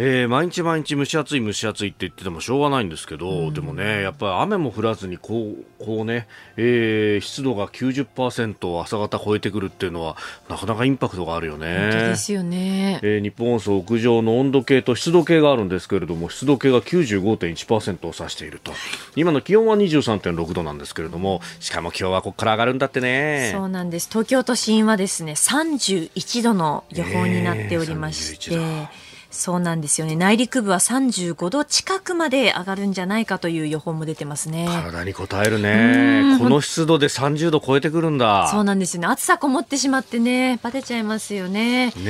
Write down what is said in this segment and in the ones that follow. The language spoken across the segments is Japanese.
えー、毎日毎日蒸し暑い蒸し暑いって言っててもしょうがないんですけど、うん、でもねやっぱり雨も降らずにこうこうね、えー、湿度が90%を朝方超えてくるっていうのはなかなかインパクトがあるよね。ですよね、えー、日本放送屋上の温度計と湿度計があるんですけれども湿度計が95.1%を指していると。今の気温は23.6度なんですけれどもしかも今日はここから上がるんだってね。そうなんです。東京都心はですね31度の予報になっておりまして、えーそうなんですよね。内陸部は35度近くまで上がるんじゃないかという予報も出てますね。体に応えるね。この湿度で30度超えてくるんだ。そうなんですよね。暑さこもってしまってねバテちゃいますよね。ねそ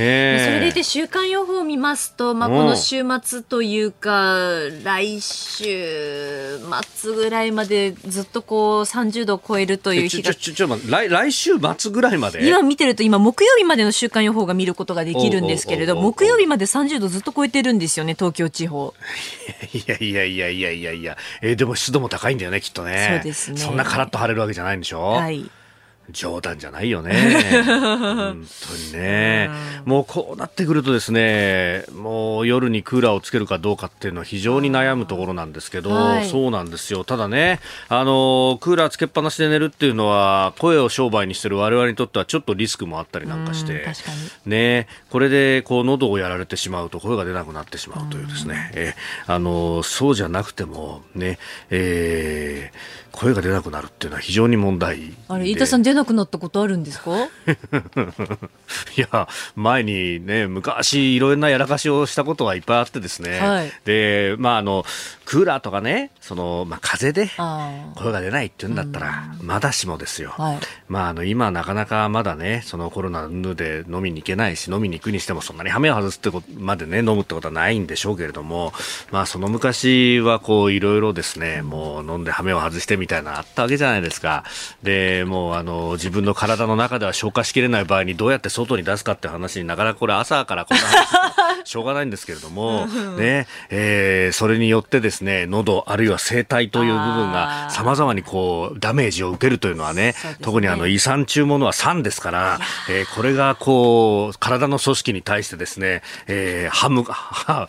れでいて週間予報を見ますと、まあ、この週末というか来週末ぐらいまでずっとこう30度を超えるという日がちょちょちょ来来週末ぐらいまで？今見てると今木曜日までの週間予報が見ることができるんですけれど木曜日まで30度ずっと超えてるんですよね、東京地方。いやいやいやいやいやいや、えー、でも湿度も高いんだよね、きっとね。そうですね。そんなカラッと晴れるわけじゃないんでしょ？はい。冗談じゃないよね。本当にね。もうこうなってくるとですね、もう夜にクーラーをつけるかどうかっていうのは非常に悩むところなんですけど、はい、そうなんですよ。ただね、あの、クーラーつけっぱなしで寝るっていうのは、声を商売にしてる我々にとってはちょっとリスクもあったりなんかして、ね、これでこう喉をやられてしまうと声が出なくなってしまうというですね、えあの、そうじゃなくてもね、えー声が出なくなるっていうのは非常に問題あれ飯田さん出なくなったことあるんですか？いや前にね昔いろんなやらかしをしたことはいっぱいあってですね、はい、でまああのクーラーとかねその、まあ、風で声が出ないっていうんだったらまだしもですよ、はい、まああの今なかなかまだねそのコロナで飲みに行けないし飲みに行くにしてもそんなにハメを外すってことまでね飲むってことはないんでしょうけれどもまあその昔はこういろいろですねもう飲んでハメを外してみたいなあったわけじゃないですか。で、もうあの、自分の体の中では消化しきれない場合にどうやって外に出すかって話になかなかこれ朝からこんな話しょうがないんですけれども、ね、えー、それによってですね、喉あるいは声帯という部分が様々にこう、ダメージを受けるというのはね、ね。特にあの、胃酸中ものは酸ですから、えー、これがこう、体の組織に対してですね、えー、ハム、刃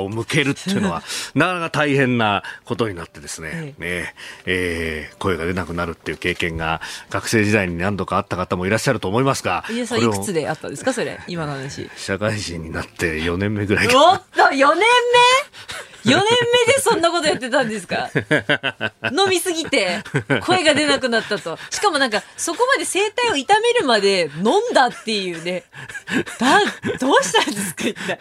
を向けるっていうのは、なかなか大変なことになってですね、ね、えー声が出なくなるっていう経験が学生時代に何度かあった方もいらっしゃると思いますが。いや、さいくつであったんですか？それ、今の話。社会人になって4年目ぐらいおっと、4年目？4年目でそんなことやってたんですか？飲みすぎて声が出なくなったと。しかもなんかそこまで声帯を痛めるまで飲んだっていうね。だ、どうしたんですか一体？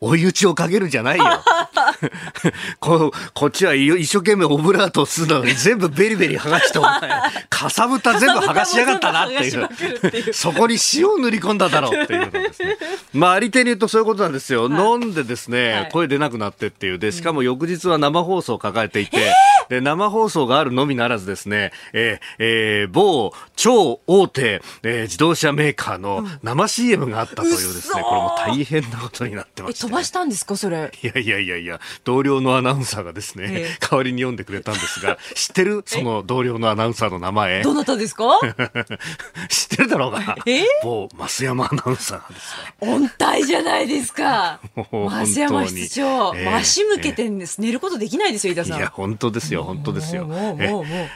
追い打ちをかけるんじゃないよ。ここっちは一生懸命オブラートをするのに全部ベリベリ剥がしてお前、かさぶた全部剥がしやがったなっていう。そこに塩を塗り込んだだろうっていうですね。まああり手に言うとそういうことなんですよ。はい、飲んでですね、はい、声出なくなってっていう。で、しかも翌日は生放送を抱えていて、えー、で、生放送があるのみならずですね、えー、えー、某超大手、えー、自動車メーカーの生 CM があったというですね、これも大変なことになってまして、飛ばしたんですか、それ？いやいやいやいや、同僚のアナウンサーがですね、えー、代わりに読んでくれたんですが、知ってる？その同僚のアナウンサーの名前。どなたですか？知ってるだろうが。え？ー、某増山アナウンサーですね。音体じゃないですか。増山室長、えー、足向けてんです、寝ることできないですよ、井田さん。いや、本当ですよ、本当ですよ。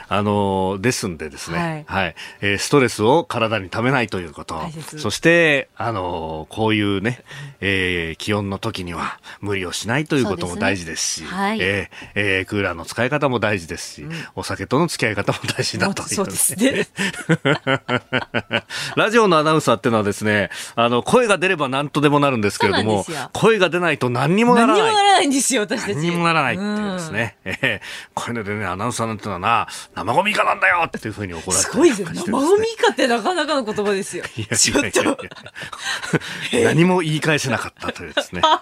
あの、ですんでですね、はい、はい、えー、ストレスを体にためないということ。そして、あの、こういうね、えー、気温の時には無理をしないということも大事ですし、ねはい、えー、えー、クーラーの使い方も大事ですし、うん、お酒との付き合い方も大事だという、そうですね。ラジオのアナウンサーっていうのはですね、あの、声が出れば何とでもなるんですけれども、声が出ないと何にもならない。何にもならないんですよ、私。何にもならないっていうですね。うん、えー、これねでね、アナウンサーなんてのはな、生ゴミ以下なんだよっていうふうに怒られて、すごいですね。生ゴミ以下ってなかなかの言葉ですよ。いやいやいやいや 何も言い返せなかったというですね。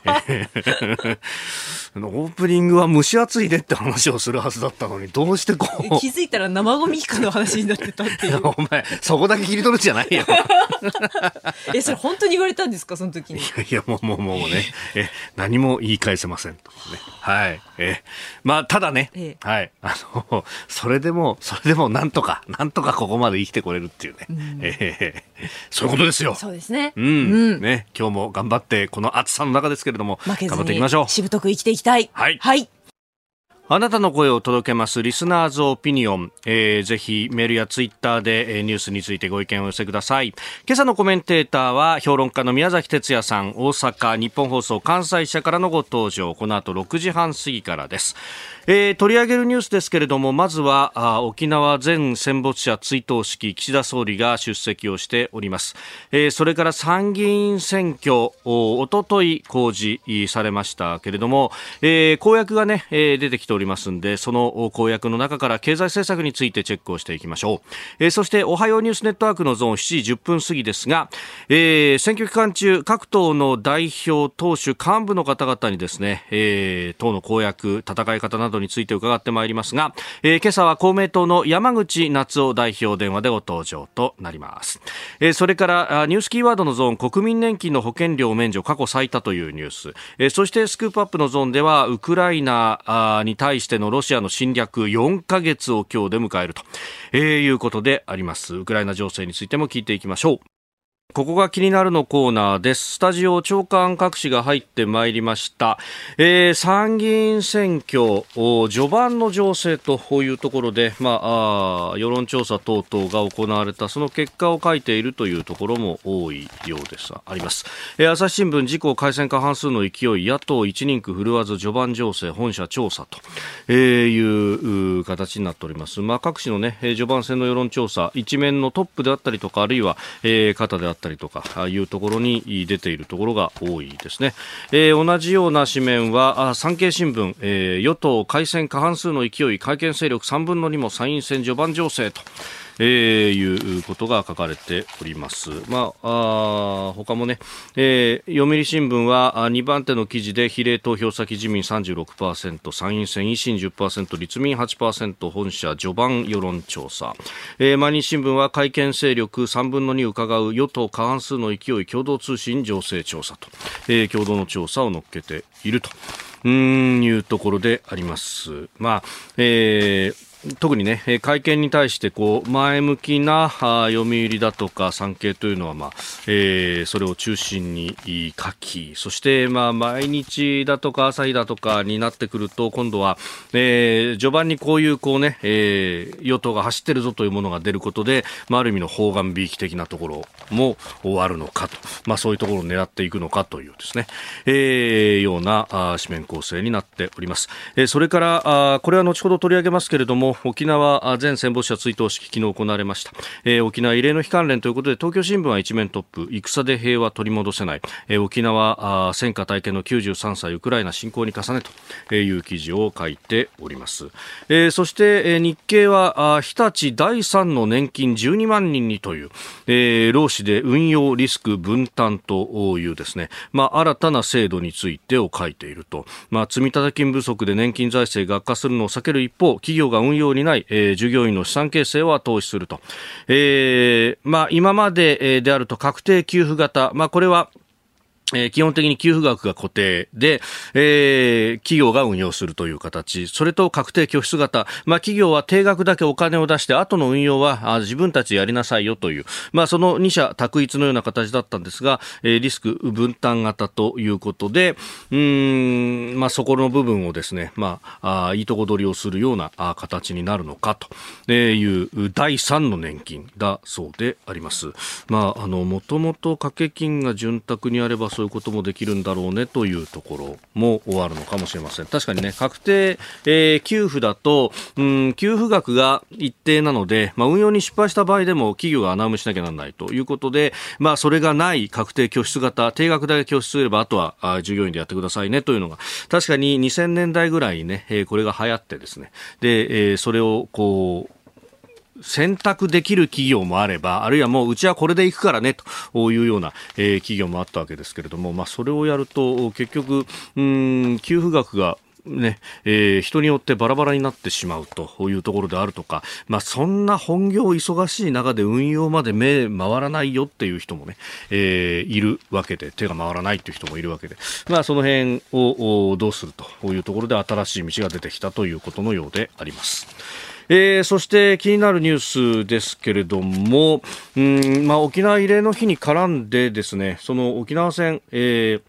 オープニングは蒸し暑いでって話をするはずだったのに、どうしてこう。気づいたら生ゴミ以下の話になってたっていう。お前、そこだけ切り取るじゃないよ。え、それ本当に言われたんですか、その時に？いやいや、もうもうもうね、え、何も言い返せませんと、ね。はい。え、まあ、ただね、ええ、はい。あの、それでも、それでもなんとか、なんとかここまで生きてこれるっていうね。うん、えー、そういうことですよ。そうですね。うん。うん、ね、今日も頑張って、この暑さの中ですけれども、頑張っていきましょう。しぶとく生きていきたい。はい。はい。あなたの声を届けますリスナーズオピニオン、えー、ぜひメールやツイッターで、えー、ニュースについてご意見をお寄せください。今朝のコメンテーターは評論家の宮崎哲也さん。大阪日本放送関西社からのご登場。この後6時半過ぎからです。えー、取り上げるニュースですけれどもまずはあ沖縄全戦没者追悼式岸田総理が出席をしております、えー、それから参議院選挙おととい公示されましたけれども、えー、公約がね、えー、出てきております。りますんでその公約の中から経済政策についてチェックをしていきましょう、えー、そしておはようニュースネットワークのゾーン7時10分過ぎですが、えー、選挙期間中各党の代表党首幹部の方々にですね、えー、党の公約戦い方などどについて伺ってまいりますが、えー、今朝は公明党の山口夏夫代表電話でご登場となります、えー、それからニュースキーワードのゾーン国民年金の保険料免除過去最多というニュース、えー、そしてスクープアップのゾーンではウクライナに対してのロシアの侵略4ヶ月を今日で迎えると、えー、いうことであります。ウクライナ情勢についても聞いていきましょう。ここが気になるのコーナーです。スタジオ長官各紙が入ってまいりました。えー、参議院選挙、序盤の情勢というところで、まあ、あ世論調査等々が行われた、その結果を書いているというところも多いようです。あります。えー、朝日新聞、自公改選過半数の勢い、野党一人区振るわず序盤情勢、本社調査と、えー、いう形になっております。まあ、各紙のね、序盤戦の世論調査、一面のトップであったりとか、あるいは、えー、肩であだったりとかいうところに出ているところが多いですね、えー、同じような紙面は産経新聞、えー、与党改選過半数の勢い改憲勢力3分の2も参院選序盤情勢と。えー、いうことが書かれております。まあ、あ他もね、えー、読売新聞は2番手の記事で比例投票先自民36%、参院選維新10%、立民8%、本社序盤世論調査。えー、毎日新聞は会見勢力3分の2伺う与党過半数の勢い共同通信情勢調査と、えー、共同の調査を乗っけていると。うんいうところであります。まあ、えー特にね、会見に対してこう前向きな読売だとか産経というのは、まあえー、それを中心に書き、そしてまあ毎日だとか朝日だとかになってくると、今度は、えー、序盤にこういうこうね、えー、与党が走ってるぞというものが出ることで、まあ、ある意味の方眼びいき的なところも終わるのかと、まあ、そういうところを狙っていくのかというですね、えー、ようなあ紙面構成になっております。えー、それからあこれは後ほど取り上げますけれども、沖縄全戦没者追悼式昨日行われました、えー、沖縄慰霊の日関連ということで東京新聞は一面トップ。戦で平和取り戻せない、えー、沖縄あ戦火体験の93歳ウクライナ侵攻に重ねという記事を書いております、えー、そして、えー、日経はあ日立第3の年金12万人にという、えー、労使で運用リスク分担というですね、まあ、新たな制度についてを書いていると、まあ、積立金不足で年金財政が悪化するのを避ける一方企業が運用用にない、えー、従業員の資産形成は投資すると。えー、まあ、今までであると確定給付型、まあ、これはえー、基本的に給付額が固定で、えー、企業が運用するという形、それと確定拠出型、まあ、企業は定額だけお金を出して、後の運用はあ自分たちやりなさいよという、まあ、その二者択一のような形だったんですが、えー、リスク分担型ということで、うん、まあ、そこの部分をですね、まあ、あいいとこ取りをするようなあ形になるのかと。いう第三の年金だそうであります。まあ、あの、もともと掛け金が潤沢にあれば、そそういうこともできるんだろうねというところも終わるのかもしれません。確かにね、確定、えー、給付だと、うん、給付額が一定なので、まあ、運用に失敗した場合でも企業が穴埋めしなきゃならないということで、まあ、それがない確定拠出型、定額だけ拠出すれば、あとはあ従業員でやってくださいねというのが、確かに2000年代ぐらいにね、えー、これが流行ってですね、で、えー、それをこう、選択できる企業もあれば、あるいはもううちはこれでいくからねというような、えー、企業もあったわけですけれども、まあ、それをやると結局、うん、給付額がねえー、人によってバラバラになってしまうというところであるとか、まあ、そんな本業忙しい中で運用まで目回らないよっていう人もね、えー、いるわけで手が回らないっていう人もいるわけで、まあ、その辺をどうするというところで新しい道が出てきたということのようであります。えー、そして気になるニュースですけれども、うんまあ、沖縄慰霊の日に絡んでですねその沖縄戦、えー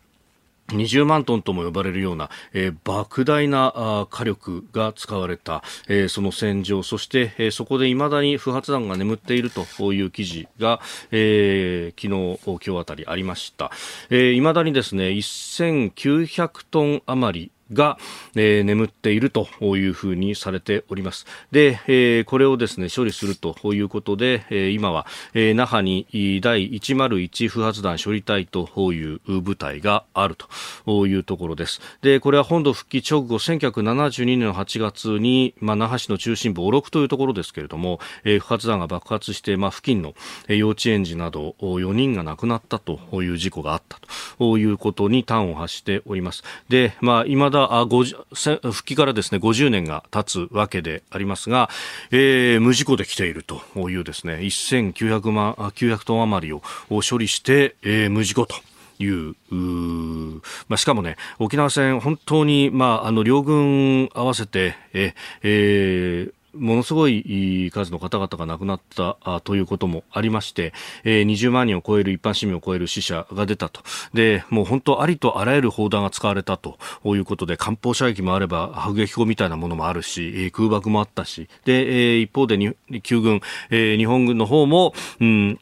20万トンとも呼ばれるような、えー、莫大な火力が使われた、えー、その戦場そして、えー、そこで未だに不発弾が眠っているという記事が、えー、昨日今日あたりありました、えー、未だにですね1900トン余りが、えー、眠っているというふうにされております。で、えー、これをですね、処理するということで、えー、今は、えー、那覇に第101不発弾処理隊という部隊があるというところです。で、これは本土復帰直後、1972年の8月に、まあ、那覇市の中心部、小六というところですけれども、えー、不発弾が爆発して、まあ、付近の幼稚園児など4人が亡くなったという事故があったということに端を発しております。で、まあ、未だあ復帰からですね50年が経つわけでありますが、えー、無事故で来ているというですね1900万900トン余りを処理して、えー、無事故と。いうまあ、しかもね、沖縄戦、本当に、まあ、あの両軍合わせて、ええーものすごい数の方々が亡くなったということもありまして、えー、20万人を超える一般市民を超える死者が出たと。で、もう本当ありとあらゆる砲弾が使われたということで、艦砲射撃もあれば、迫撃砲みたいなものもあるし、空爆もあったし、で、えー、一方でに旧軍、えー、日本軍の方も、うん、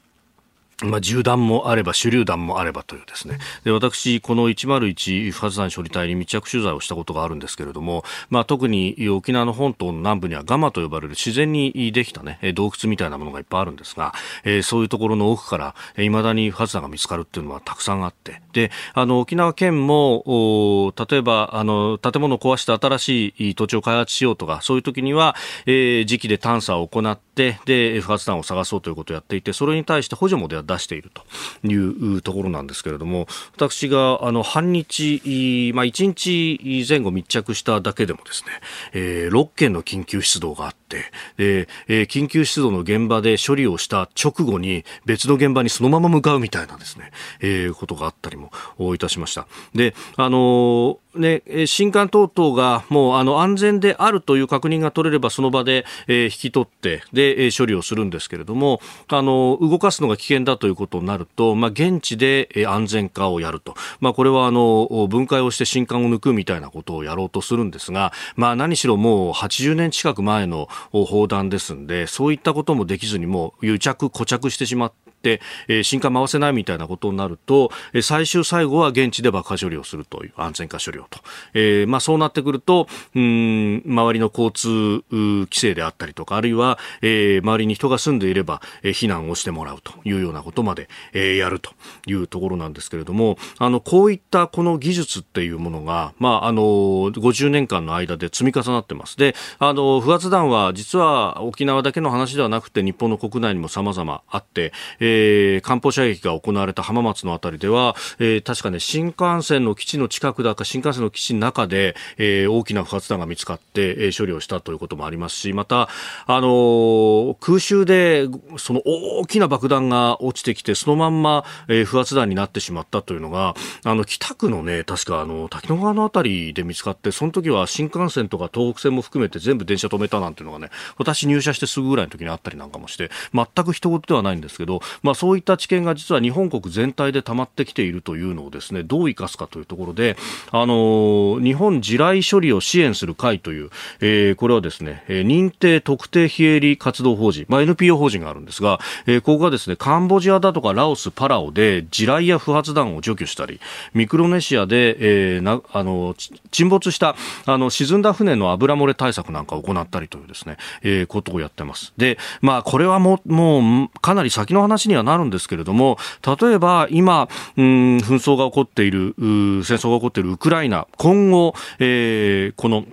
まあ、銃弾もあれば手榴弾もあればというですね。で、私、この101不発弾処理隊に密着取材をしたことがあるんですけれども、まあ、特に沖縄の本島の南部にはガマと呼ばれる自然にできたね、洞窟みたいなものがいっぱいあるんですが、えー、そういうところの奥から、え未だに不発弾が見つかるっていうのはたくさんあって、で、あの、沖縄県も、例えば、あの、建物を壊して新しい土地を開発しようとか、そういう時には、えー、時期で探査を行って、で、不発弾を探そうということをやっていて、それに対して補助も出しているというところなんですけれども、私があの半日、まあ、1日前後密着しただけでもですね、えー、6件の緊急出動があった、でえー、緊急出動の現場で処理をした直後に別の現場にそのまま向かうみたいなですね、えー、ことがあったりもいたしました。で、あのね、新刊等々がもうあの安全であるという確認が取れればその場で、えー、引き取ってで、え、処理をするんですけれどもあの動かすのが危険だということになると、まあ、現地で、え、安全化をやると、まあ、これはあの分解をして新刊を抜くみたいなことをやろうとするんですが、まあ、何しろもう80年近く前の砲弾ですんでそういったこともできずにもう癒着固着してしまって、えー、新刊回せないみたいなことになると、えー、最終最後は現地で爆破処理をするという安全化処理をと、えーまあ、そうなってくるとうん周りの交通規制であったりとかあるいは、えー、周りに人が住んでいれば、えー、避難をしてもらうというようなことまで、えー、やるというところなんですけれどもあのこういったこの技術っていうものが、まあ、あの50年間の間で積み重なってます。であの不発弾は実は沖縄だけの話ではなくて日本の国内にも様々あって、ええー、艦砲射撃が行われた浜松のあたりでは、えー、確かね、新幹線の基地の近くだか、新幹線の基地の中で、えー、大きな不発弾が見つかって、えー、処理をしたということもありますし、また、あのー、空襲で、その大きな爆弾が落ちてきて、そのまんま、えー、不発弾になってしまったというのが、あの、北区のね、確か、あの、滝野川のあたりで見つかって、その時は新幹線とか東北線も含めて全部電車止めたなんていうのがね、私入社してすぐぐらいの時にあったりなんかもして、全く一言ではないんですけど、まあ、そういった知見が実は日本国全体で溜まってきているというのをですねどう生かすかというところで、あの日本地雷処理を支援する会という、えー、これはですね認定特定非営利活動法人、まあ、NPO 法人があるんですが、えー、ここがですねカンボジアだとかラオス、パラオで地雷や不発弾を除去したりミクロネシアで、えー、なあの沈没したあの沈んだ船の油漏れ対策なんかを行ったりというですね、えー、ことをやってます。で、まあ、これはもう、もう、かなり先の話にはなるんですけれども、例えば今、うん、紛争が起こっている、戦争が起こっているウクライナ、今後、えー、この、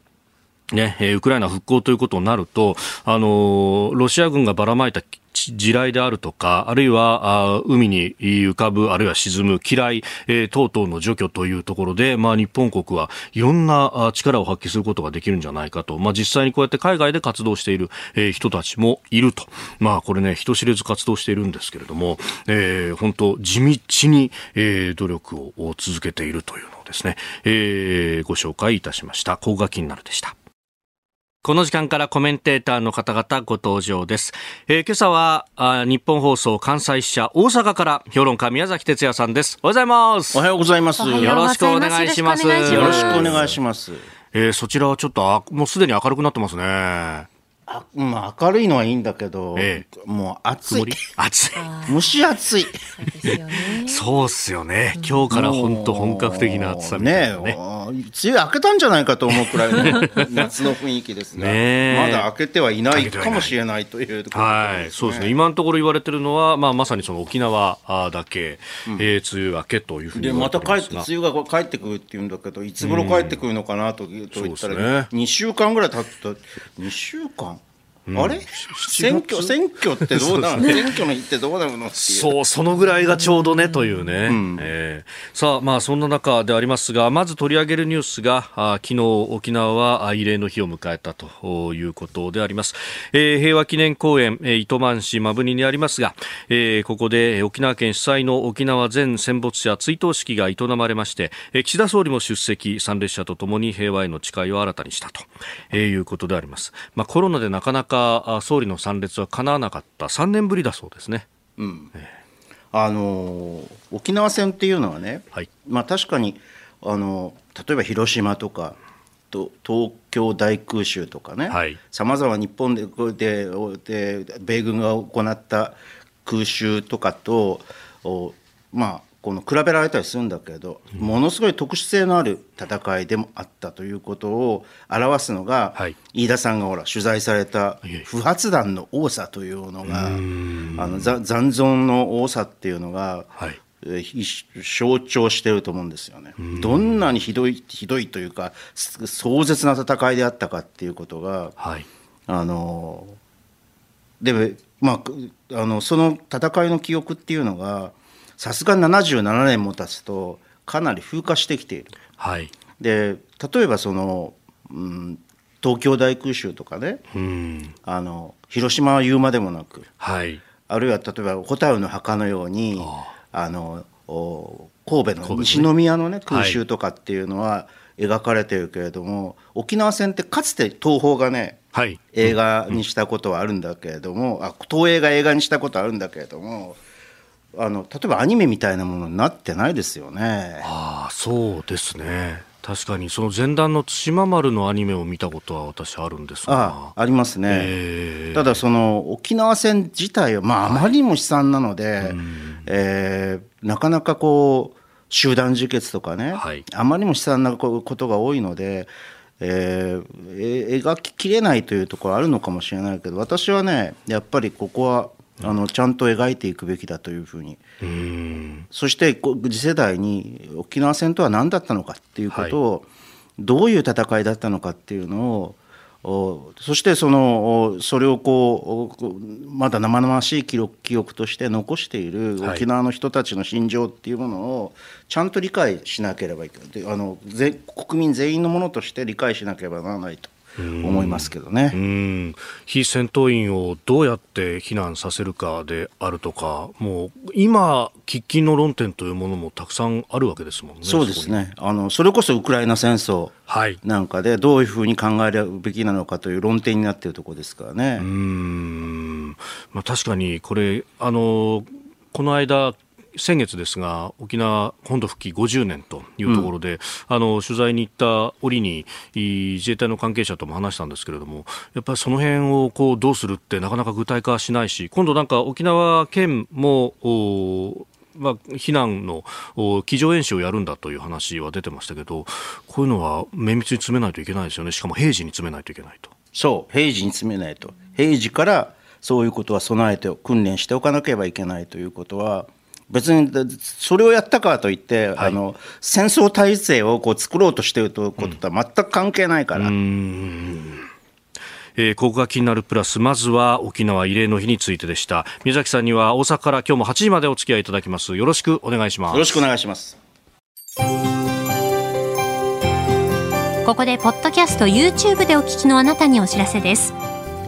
ね、ウクライナ復興ということになると、あの、ロシア軍がばらまいた地雷であるとか、あるいは海に浮かぶ、あるいは沈む機雷、えー、等々の除去というところで、まあ、日本国はいろんな力を発揮することができるんじゃないかと、まあ、実際にこうやって海外で活動している、え、人たちもいると、まあ、これね、人知れず活動しているんですけれども、えー、本当、地道に、え、努力を続けているというのをですね、えー、ご紹介いたしました。高が気になるでした。この時間からコメンテーターの方々ご登場です。えー、今朝はあ日本放送関西支社大阪から評論家宮崎哲也さんです。おはようございます。おはようございます。よろしくお願いします。よろしくお願いします。えー、そちらはちょっとあもうすでに明るくなってますね。あまあ、明るいのはいいんだけど、ええ、もう暑い。暑い。蒸し暑い。そうっすよね。今日から本当本格的な暑さみたいなね。ね梅雨明けたんじゃないかと思うくらいの 夏の雰囲気ですね。まだ明けてはいないかもしれないというところ、ね、はい、そうですね。今のところ言われてるのは、まあ、まさにその沖縄だけ、うん、えー、梅雨明けというふうにでまた帰って、梅雨が帰ってくるっていうんだけど、いつ頃帰ってくるのかなと,、と言ったら、ね、2週間ぐらい経った、2週間？あれ？選挙選挙ってどうなの？選挙の日ってどうなるのそうそのぐらいがちょうどねというね、うん、えー、さあまあそんな中でありますがまず取り上げるニュースがあ昨日沖縄は慰霊の日を迎えたということであります、えー、平和記念公園、えー、糸満市摩文仁にありますが、えー、ここで沖縄県主催の沖縄全戦没者追悼式が営まれまして、えー、岸田総理も出席参列者とともに平和への誓いを新たにしたと、えー、いうことであります、まあ、コロナでなかなかか総理の参列はかなわなかった。3年ぶりだそうですね。うん。えー、あの沖縄戦っていうのはね、はい、まあ、確かにあの例えば広島とかと東京大空襲とかねさまざま日本ででで米軍が行った空襲とかとまあこの比べられたりするんだけど、ものすごい特殊性のある戦いでもあったということを表すのが、はい、飯田さんがほら取材された不発弾の多さというのがあの残存の多さっていうのが、はい、象徴してると思うんですよね。どんなにひどいひどいというか壮絶な戦いであったかっていうことが、はい、あのでまああのその戦いの記憶っていうのがさすが77年も経つとかなり風化してきている。はい、で例えばその、うん、東京大空襲とかね、うん、あの広島は言うまでもなく、はい、あるいは例えば蛍の墓のようにあの神戸の西宮のね空襲とかっていうのは描かれてるけれども、沖縄戦ってかつて東宝がね、はい、映画にしたことはあるんだけれども、あ東映が映画にしたことはあるんだけれどもあの例えばアニメみたいなものになってないですよね。ああそうですね。確かにその前段の対馬丸のアニメを見たことは私あるんですが。あありますね、えー、ただその沖縄戦自体は、まあ、あまりにも悲惨なので、はい、えー、なかなかこう集団自決とかね、はい、あまりにも悲惨なことが多いので、えー、描ききれないというところあるのかもしれないけど私はねやっぱりここはあのちゃんと描いていくべきだというふうに。そして次世代に沖縄戦とは何だったのかっていうことを、はい、どういう戦いだったのかっていうのをそしてそのそれをこうまだ生々しい記録記憶として残している沖縄の人たちの心情っていうものをちゃんと理解しなければいけない。あの国民全員のものとして理解しなければならないと。思いますけどね。非戦闘員をどうやって避難させるかであるとか、もう今、喫緊の論点というものもたくさんあるわけですもんね。そうですね。あのそれこそウクライナ戦争なんかでどういうふうに考えるべきなのかという論点になっているところですからね。うん。まあ、確かにこれあのこの間先月ですが沖縄本土復帰50年というところで、うん、あの取材に行った折に自衛隊の関係者とも話したんですけれどもやっぱりその辺をこうどうするってなかなか具体化しないし今度なんか沖縄県もまあ、避難の机上演習をやるんだという話は出てましたけどこういうのは綿密に詰めないといけないですよね。しかも平時に詰めないといけないと。そう。平時に詰めないと。平時からそういうことは備えて訓練しておかなければいけないということは別にそれをやったからといって、はい、あの戦争体制をこう作ろうとしているということとは全く関係ないから。うん。えー、ここが気になるプラスまずは沖縄慰霊の日についてでした。宮崎さんには大阪から今日も8時までお付き合いいただきます。よろしくお願いします。よろしくお願いします。ここでポッドキャスト YouTube でお聞きのあなたにお知らせです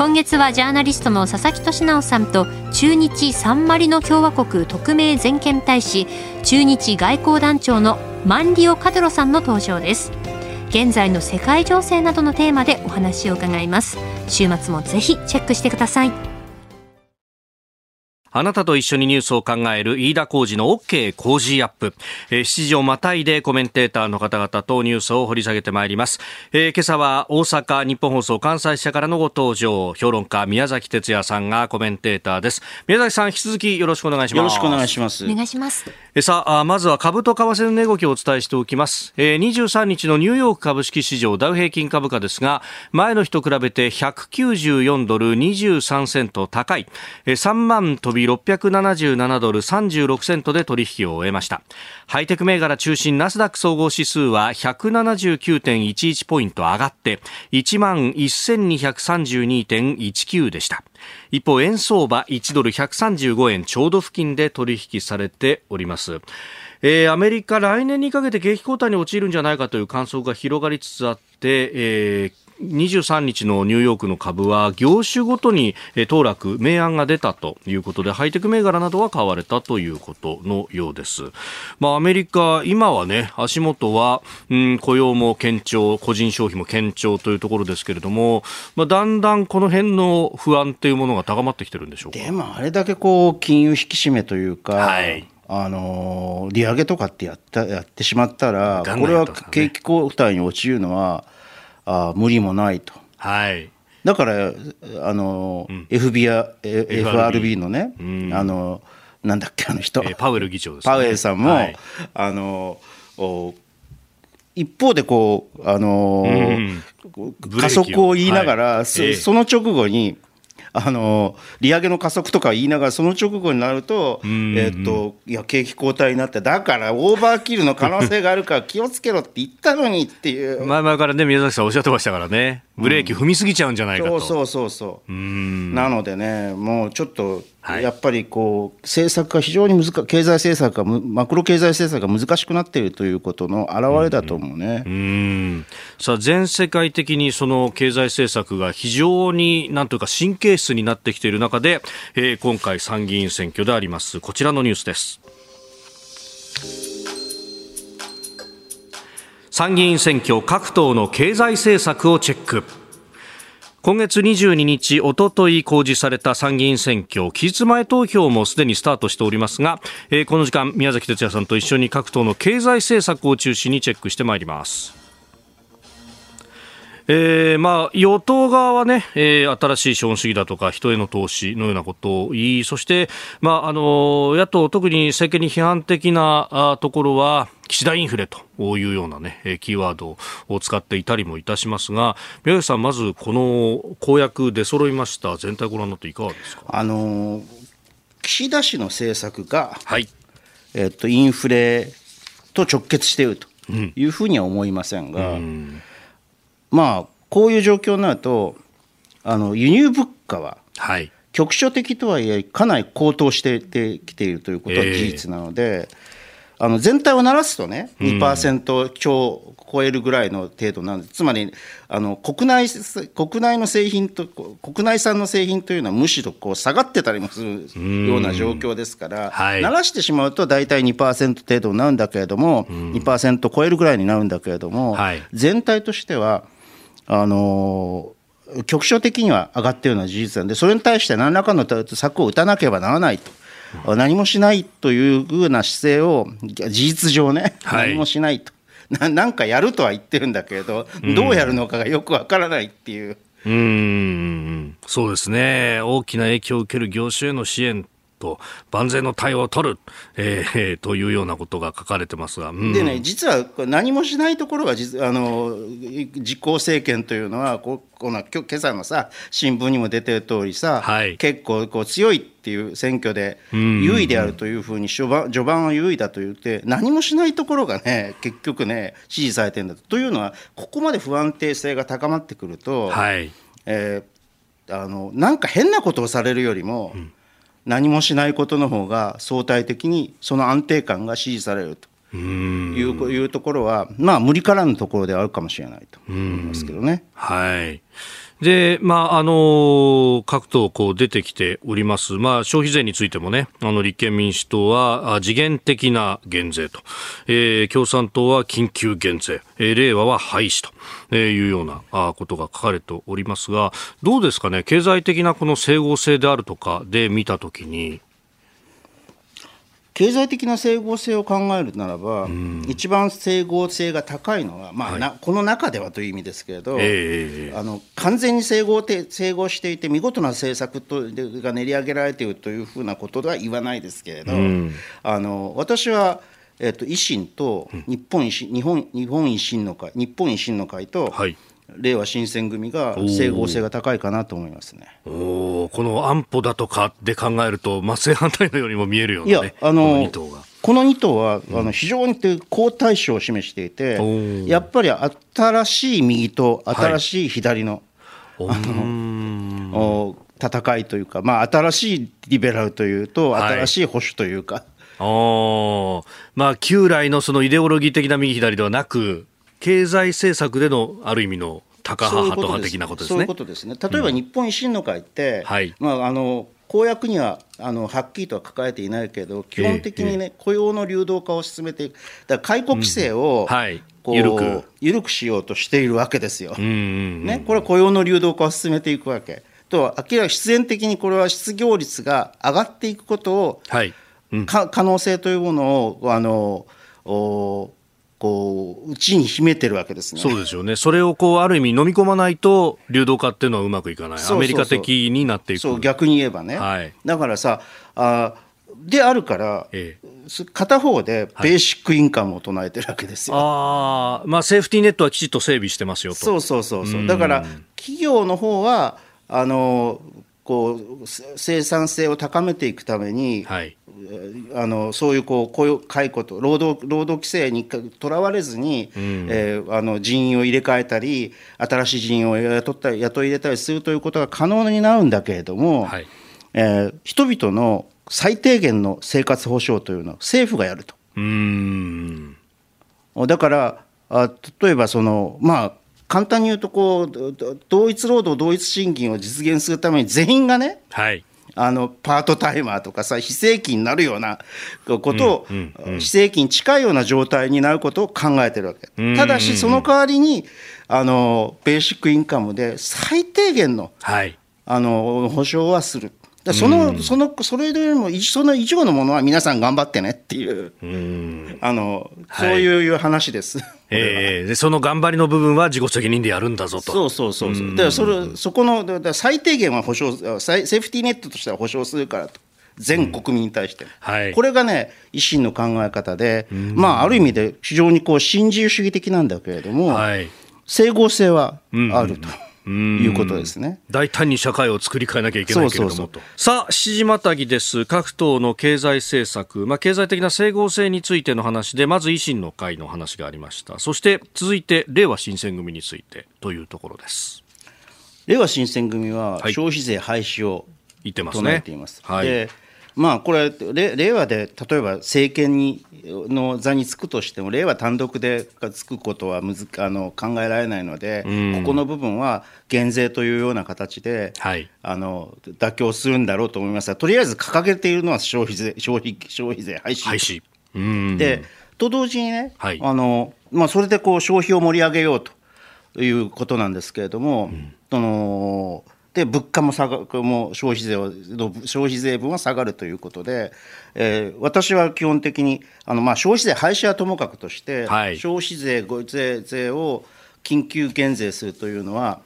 今月はジャーナリストの佐々木俊直さんと中日サンマリノ共和国特命全権大使中日外交団長のマンリオ・カドロさんの登場です。現在の世界情勢などのテーマでお話を伺います。週末もぜひチェックしてください。あなたと一緒にニュースを考える飯田浩二の OK 工事アップ。えー、7時をまたいでコメンテーターの方々とニュースを掘り下げてまいります。えー、今朝は大阪日本放送関西支社からのご登場、評論家宮崎哲也さんがコメンテーターです。宮崎さん、引き続きよろしくお願いします。よろしくお願いします。お願いします。えさあ、まずは株と為替の値動きをお伝えしておきます。えー、23日のニューヨーク株式市場ダウ平均株価ですが、前の日と比べて194ドル23セント高い、えー、3万飛び670 77ドル36セントで取引を終えました。ハイテク銘柄中心ナスダック総合指数は179.11ポイント上がって1万1232.19でした。一方円相場1ドル135円ちょうど付近で取引されております。えー、アメリカ来年にかけて景気後退に陥るんじゃないかという観測が広がりつつあって、えー、23日のニューヨークの株は業種ごとに当落、明暗が出たということでハイテク銘柄などは買われたということのようです。まあ、アメリカ、今はね、足元は、うん、雇用も堅調、個人消費も堅調というところですけれども、まあ、だんだんこの辺の不安というものが高まってきてるんでしょうか？でもあれだけこう金融引き締めというか、はいあの利上げとかってやったやってしまったら、これは景気後退に陥るのは、あ無理もないと。はい。だからあの、うん、FB FRB のね、うん、あのなんだっけあの人、えー、パウエル議長です、ね、パウエルさんも、はい、あの一方でこうあの、うん、加速を言いながら、はい、そその直後にあの利上げの加速とか言いながら、その直後になると、えっと、いや、景気後退になって、だからオーバーキルの可能性があるから気をつけろって言ったのにっていう。前々からね、宮崎さんおっしゃってましたからね。ブレーキ踏みすぎちゃうんじゃないかと、うん、そうそうそう。なのでねもうちょっとやっぱりこう政策が非常に難経済政策がマクロ経済政策が難しくなっているということの表れだと思うね、うん、さあ全世界的にその経済政策が非常になんというか神経質になってきている中で、えー、今回参議院選挙であります。こちらのニュースです参議院選挙各党の経済政策をチェック今月22日、おととい公示された参議院選挙、期日前投票もすでにスタートしておりますが、えー、この時間、宮崎哲也さんと一緒に各党の経済政策を中心にチェックしてまいります。えー、まあ、与党側はね、えー、新しい資本主義だとか人への投資のようなことを言い、そして、まあ、あの、野党、特に政権に批判的なところは、岸田インフレというようなね、キーワードを使っていたりもいたしますが、宮崎さん、まずこの公約出揃いました、全体ご覧になっていかがですか？あの、岸田氏の政策が、はい、えっと、インフレと直結しているというふうには思いませんが、うんまあ、こういう状況になると、あの輸入物価は、局所的とはいえ、かなり高騰してきているということは事実なので、えー、あの全体をならすとね、2%超超えるぐらいの程度なんです、つまりあの国内国内の製品と、国内産の製品というのはむしろこう下がってたりもするような状況ですから、はい、ならしてしまうと大体2%程度になるんだけれども、2%超えるぐらいになるんだけれども、はい、全体としては、あの局所的には上がっているような事実なんで、それに対して何らかの策を打たなければならないと。何もしないというふうな姿勢を事実上ね、はい、何もしないと。ななんかやるとは言ってるんだけれどどうやるのかがよくわからないっていう。うん。そうですね。大きな影響を受ける業種への支援と万全の対応を取る、えー、というようなことが書かれてますが、うん、でね実は何もしないところが実あの実行政権というのはここの今朝のさ新聞にも出てる通りさ、はい、結構こう強いっていう選挙で優位であるというふうに序盤序盤は優位だと言って何もしないところがね結局ね支持されてるんだと。というのはここまで不安定性が高まってくると、はい。えー、あのなんか変なことをされるよりも、うん何もしないことの方が相対的にその安定感が支持されると。いういうところは、まあ、無理からぬところであるかもしれないと思いますけどね。はいで、まあ、あの、各党こう出てきております。まあ、消費税についてもね、あの、立憲民主党は次元的な減税と、えー、共産党は緊急減税、えー、令和は廃止と。いうようなあことが書かれておりますが、どうですかね、経済的なこの整合性であるとかで見たときに、経済的な整合性を考えるならば、うん、一番整合性が高いのは、まあ、はい、この中ではという意味ですけれど、えー、あの完全に整合整合していて、見事な政策とが練り上げられているというふうなことでは言わないですけれど、うん、あの私は、えっと、維新と日本維新日本日本維新の会日本維新の会と、はいれいわ新選組が整合性が高いかなと思いますね。おこの安保だとかで考えると、真正反対のようにも見えるような、ね、いやあのこの2党は、あの非常に好対象を示していて、やっぱり新しい右と新しい左のはい、あの戦いというか、まあ、新しいリベラルというと、新しい保守というか。はい、まあ、旧来のそのイデオロギー的な右左ではなく、経済政策でのある意味のタカ派、ハト派的なことですね。そういうことですね。例えば日本維新の会って、うん。はい、まあ、あの公約にはあのはっきりとは書かれていないけど、基本的にね、雇用の流動化を進めていく、だから解雇規制を、うん。はい、こう緩く。緩くしようとしているわけですよ。ね、これは雇用の流動化を進めていくわけ。と明らか必然的にこれは失業率が上がっていくことを、はい。うん、可能性というものをあのおこう、うちに秘めてるわけですね。そうですよね。それをこう、ある意味飲み込まないと、流動化っていうのはうまくいかない。アメリカ的になっていく。そう、逆に言えばね。はい。だからさ、あであるから、ええ、片方でベーシックインカムを唱えてるわけですよ。はい、ああ、まあセーフティーネットはきちっと整備してますよと。そうそうそうそう。だから、企業の方は、あの、こう生産性を高めていくために、はい、あのそういうこう雇用解雇と労働労働規制にとらわれずに、うん、えー、あの人員を入れ替えたり新しい人員を雇ったり雇い入れたりするということが可能になるんだけれども、はい、えー、人々の最低限の生活保障というのは政府がやると。うん。だからあ例えばそのまあ簡単に言うとこう同一労働同一賃金を実現するために全員がね、はい、あのパートタイマーとかさ非正規になるようなことを、非正規に近いような状態になることを考えてるわけ、ただしその代わりにあのベーシックインカムで最低限の,、はい、あの保障はする。その、その、それよりも、その以上のものは皆さん頑張ってねっていう、うあの、そういう話です。はい、えー、でその頑張りの部分は自己責任でやるんだぞと。そうそうそうそう。だからそれ、そこの、だ最低限は保障、セーフティーネットとしては保障するからと。全国民に対して、うん。はい、これがね、維新の考え方で、まあ、ある意味で非常にこう新自由主義的なんだけれども、はい、整合性はあると。うんいうことですね。大胆に社会を作り変えなきゃいけないけれどもと。さあ7時またぎです。各党の経済政策、まあ、経済的な整合性についての話でまず維新の会の話がありました。そして続いて令和新選組についてというところです。令和新選組は消費税廃止を唱えています、はい、でまあこれ令和で例えば政権にの座につくとしても令和単独でつくことはむずあの考えられないので、ここの部分は減税というような形で、はい、あの妥協するんだろうと思います。がとりあえず掲げているのは消費税消費消費税廃止。廃止。でと同時にね、はい、あのまあ、それでこう消費を盛り上げようということなんですけれども、うん、そので物価も下がも消費税の消費税分は下がるということで、えー、私は基本的にあの、まあ、消費税廃止はともかくとして、はい、消費税税税を緊急減税するというのは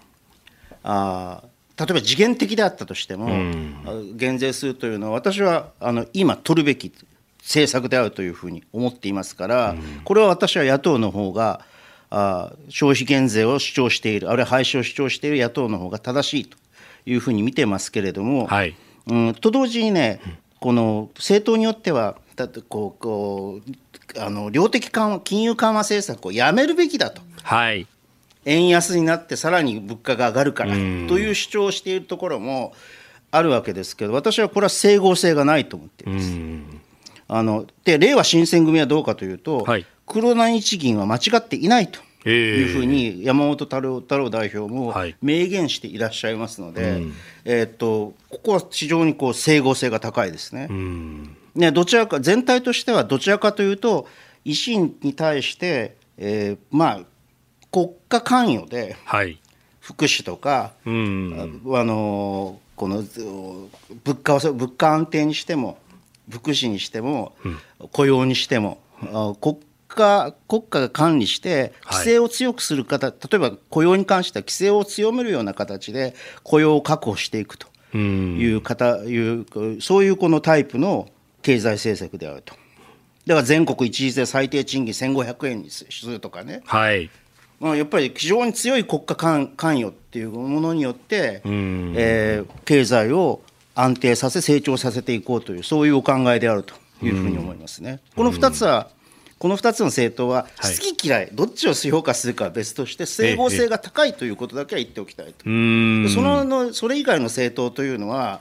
あ例えば次元的であったとしても、うん、減税するというのは私はあの今取るべき政策であるというふうに思っていますから、うん、これは私は野党の方があ消費減税を主張しているあるいは廃止を主張している野党の方が正しいというふうに見てますけれども、はい、うんと同時にね、この政党によっては、だってこうこうあの量的緩和金融緩和政策をやめるべきだと。はい円安になってさらに物価が上がるからという主張をしているところもあるわけですけど私はこれは整合性がないと思っています。あので令和新選組はどうかというと、はい、黒田日銀は間違っていないと。いうふうに山本太郎太郎代表も明言していらっしゃいますので、はいえー、っとここは非常にこう整合性が高いですね。ねどちらか全体としてはどちらかというと維新に対して、えー、まあ国家関与で、福祉とか、あのこの物価を物価安定にしても福祉にしても、雇用にしても国家国家が管理して規制を強くする方、はい、例えば雇用に関しては規制を強めるような形で雇用を確保していくという方いうそういうこのタイプの経済政策であると。だから全国一律で最低賃金1500円にするとかね、はい。まあ、やっぱり非常に強い国家関与っていうものによって、えー、経済を安定させ成長させていこうというそういうお考えであるというふうに思いますね。この2つはこの2つの政党は好き嫌い、どっちを評価するかは別として整合性が高いということだけは言っておきたいと。そののそれ以外の政党というのは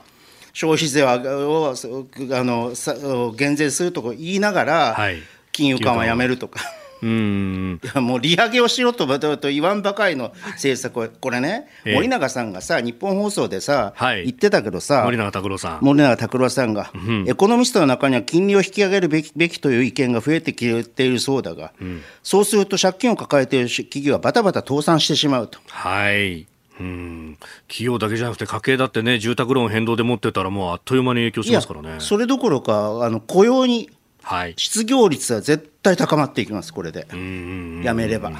消費税をあの減税すると言いながら、金融緩和やめるとか。うん。いやもう利上げをしろとと言わんばかりの政策これね、えー、森永さんがさ、日本放送でさ、はい、言ってたけどさ、森永拓郎さん。森永拓郎さんが、うん、エコノミストの中には金利を引き上げるべきべきという意見が増えてきているそうだが、うん、そうすると借金を抱えている企業はばたばた倒産してしまうと。はい。うん。企業だけじゃなくて家計だってね住宅ローン変動で持ってたらもうあっという間に影響しますからね。それどころかあの雇用にはい、失業率は絶対高まっていきます、これで、やめれば。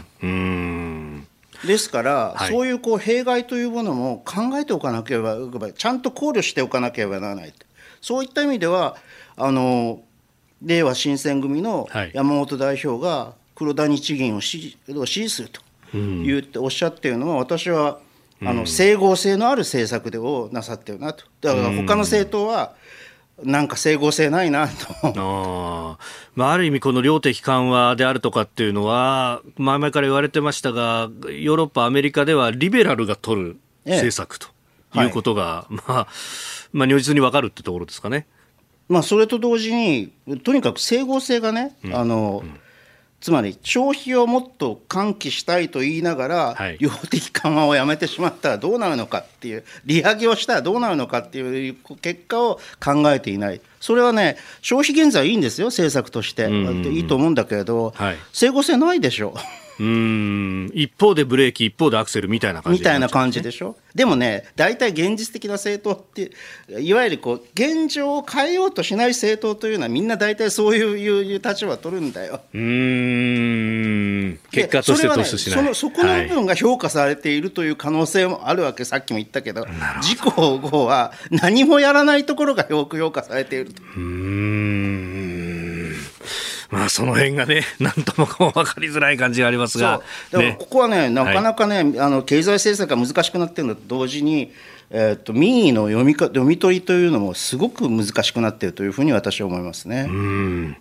ですから、はい、そういうこう弊害というものも考えておかなければ、ちゃんと考慮しておかなければならない、そういった意味では、あの令和新選組の山本代表が黒田日銀を支持すると言っておっしゃっているのは、私はあの整合性のある政策でをなさってるなと。だから他の政党はなんか整合性ないなと。あ,、まあ、ある意味、この量的緩和であるとかっていうのは、前々から言われてましたが、ヨーロッパ、アメリカではリベラルが取る政策ということが、ええはい、まあ、まあ、如実に分かるってところですかね。まあ、それと同時に、とにかく整合性がね、うん、あの、うんつまり消費をもっと喚起したいと言いながら、はい、量的緩和をやめてしまったらどうなるのかっていう利上げをしたらどうなるのかっていう結果を考えていない。それはね消費減税はいいんですよ政策として、いいと思うんだけれど、はい、整合性ないでしょう。うん一方でブレーキ、一方でアクセルみたいな感じ、ね、みたいな感じでしょ？でもね、大体現実的な政党って、いわゆるこう現状を変えようとしない政党というのは、みんな大体そういういう立場を取るんだよ。うん結果として突出しない、ね、そのそこの部分が評価されているという可能性もあるわけ、はい、さっきも言ったけど、事故後は何もやらないところがよく評価されていると。うんまあ、その辺がね、なんともこう分かりづらい感じがありますが、だからここはね、なかなかね、はい、あの経済政策が難しくなっているのと同時に、えーと、民意の読みか読み取りというのもすごく難しくなっているというふうに私は思いますね。うん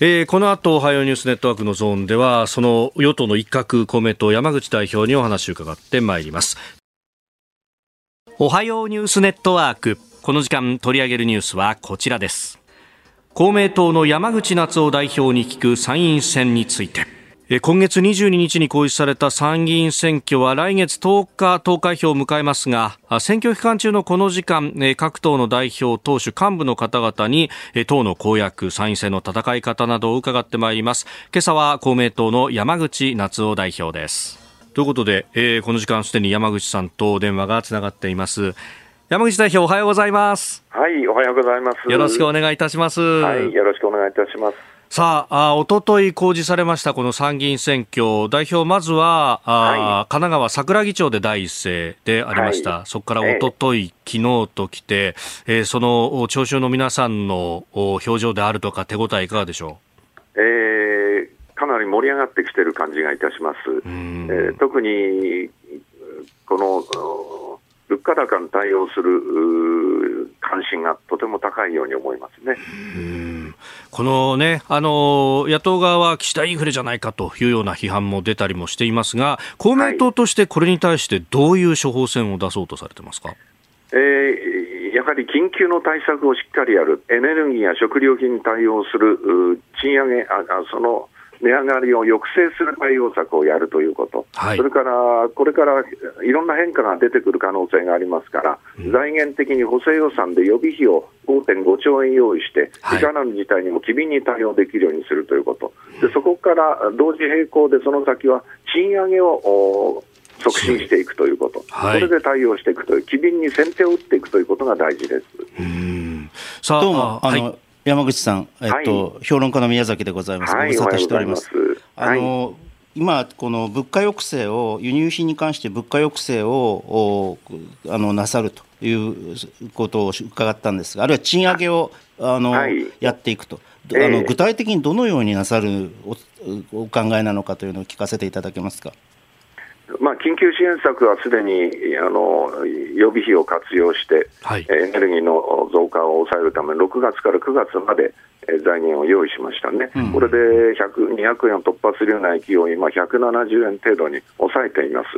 えー、この後、おはようニュースネットワークのゾーンでは、その与党の一角公明党山口代表にお話を伺ってまいります。おはようニュースネットワーク。この時間取り上げるニュースはこちらです公明党の山口夏夫代表に聞く参院選について。今月22日に公示された参議院選挙は来月10日投開票を迎えますが選挙期間中のこの時間各党の代表党首幹部の方々に党の公約参院選の戦い方などを伺ってまいります。今朝は公明党の山口夏夫代表です。ということで、えー、この時間すでに山口さんと電話がつながっています。山口代表おはようございます。はいおはようございます。よろしくお願いいたします。はいよろしくお願いいたします。さあ、おととい公示されましたこの参議院選挙、代表、まずは、あはい、神奈川桜木町で第一声でありました。はい、そこからおととい、昨日ときて、えー、その聴衆の皆さんの表情であるとか、手応えいかがでしょう？えー、かなり盛り上がってきている感じがいたします。えー、特に、この、物価高に対応する関心がとても高いように思いますね。このね、あの、野党側は岸田インフレじゃないかというような批判も出たりもしていますが、公明党としてこれに対してどういう処方箋を出そうとされてますか？えー、やはり緊急の対策をしっかりやる、エネルギーや食料品に対応する賃上げ、あその値上がりを抑制する対応策をやるということ、はい、それからこれからいろんな変化が出てくる可能性がありますから、うん、財源的に補正予算で予備費を5.5兆円用意して、い、かなる事態にも機敏に対応できるようにするということ、でそこから同時並行でその先は賃上げを促進していくということ、はい、それで対応していくという、機敏に先手を打っていくということが大事です。うん。さあどうもあの、はい山口さん、えっと、はい、評論家の宮崎でございます。ご無沙汰しております。あの、今、この物価抑制を、輸入品に関して物価抑制をあのなさるということを伺ったんですが、あるいは賃上げをあの、はい、やっていくと、あの具体的にどのようになさるおお考えなのかというのを聞かせていただけますか。まあ、緊急支援策はすでにあの予備費を活用して、はい、エネルギーの増加を抑えるため、6月から9月まで財源を用意しましたね、うん、これで100 200円を突破するような勢い、今、170円程度に抑えています。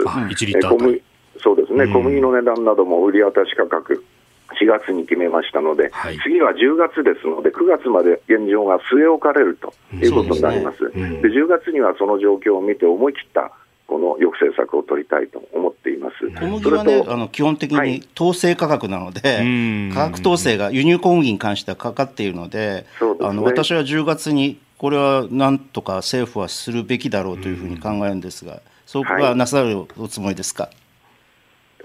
小麦そうですね、うん、小麦の値段なども売り渡し価格、4月に決めましたので、はい、次は10月ですので、9月まで現状が据え置かれるということになります。で、ね。うん、10月にはその状況を見て、思い切ったこの抑制策を取りたいと思っています。小麦はね、あの基本的に統制価格なので、はい、価格統制が輸入小麦に関してはかかっているので、でね、あの私は10月に、これはなんとか政府はするべきだろうというふうに考えるんですが、そこはなさるおつもりですか？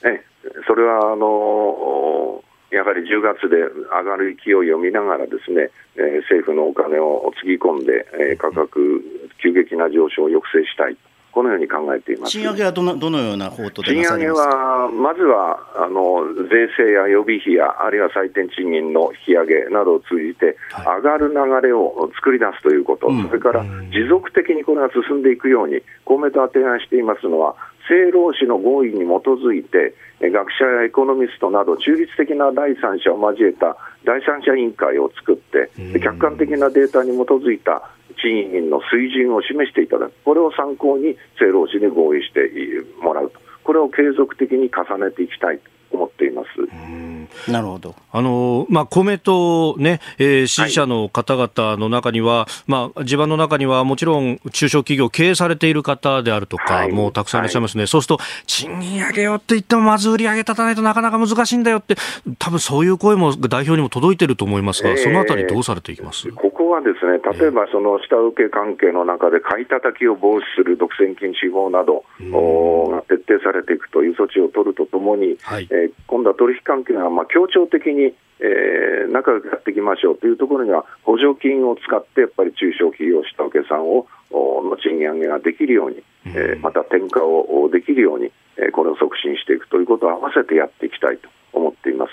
はい、それはあのやはり10月で上がる勢いを見ながらですね、えー、政府のお金をつぎ込んで、えー、価格急激な上昇を抑制したいこのように考えています。賃上げはどのどのような法と賃上げは、まずはあの税制や予備費や、あるいは最低賃金の引き上げなどを通じて、上がる流れを作り出すということ、それから持続的にこれが進んでいくように、公明党は提案していますのは、政労使の合意に基づいて、学者やエコノミストなど中立的な第三者を交えた第三者委員会を作って、客観的なデータに基づいた賃金の水準を示していただく、これを参考に政労使に合意してもらうと、これを継続的に重ねていきたいと思っています。なるほど。あのまあ公明党ね、えー、支持者の方々の中には、はい、まあ地盤の中にはもちろん中小企業経営されている方であるとか、はい、もうたくさんいらっしゃいますね。はい、そうすると賃金上げようって言ってもまず売り上げ立たないとなかなか難しいんだよって、多分そういう声も代表にも届いてると思いますが、えー、そのあたりどうされていきます？ここはですね、例えばその下請け関係の中で買い叩きを防止する独占禁止法などが徹底されていくという措置を取るとともに、はい、えー、今度は取引関係がまあ協調的に、えー、仲良くやっていきましょうというところには、補助金を使って、やっぱり中小企業、下請けさんをの賃金上げができるように、えー、また転嫁をできるように、えー、これを促進していくということを合わせてやっていきたいと思っています。